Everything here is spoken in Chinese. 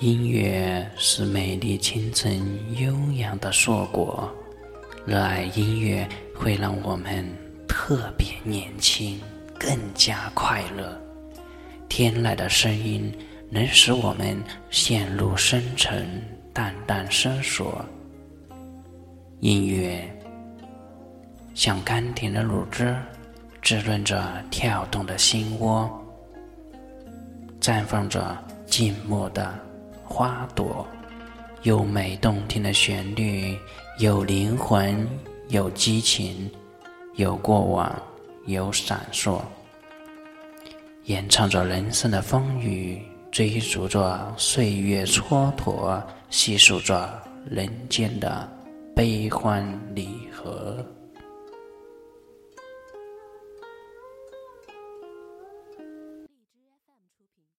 音乐是美丽、清晨、悠扬的硕果。热爱音乐会让我们特别年轻，更加快乐。天籁的声音能使我们陷入深沉、淡淡思索。音乐像甘甜的乳汁，滋润着跳动的心窝，绽放着静默的。花朵，优美动听的旋律，有灵魂，有激情，有过往，有闪烁，演唱着人生的风雨，追逐着岁月蹉跎，细数着人间的悲欢离。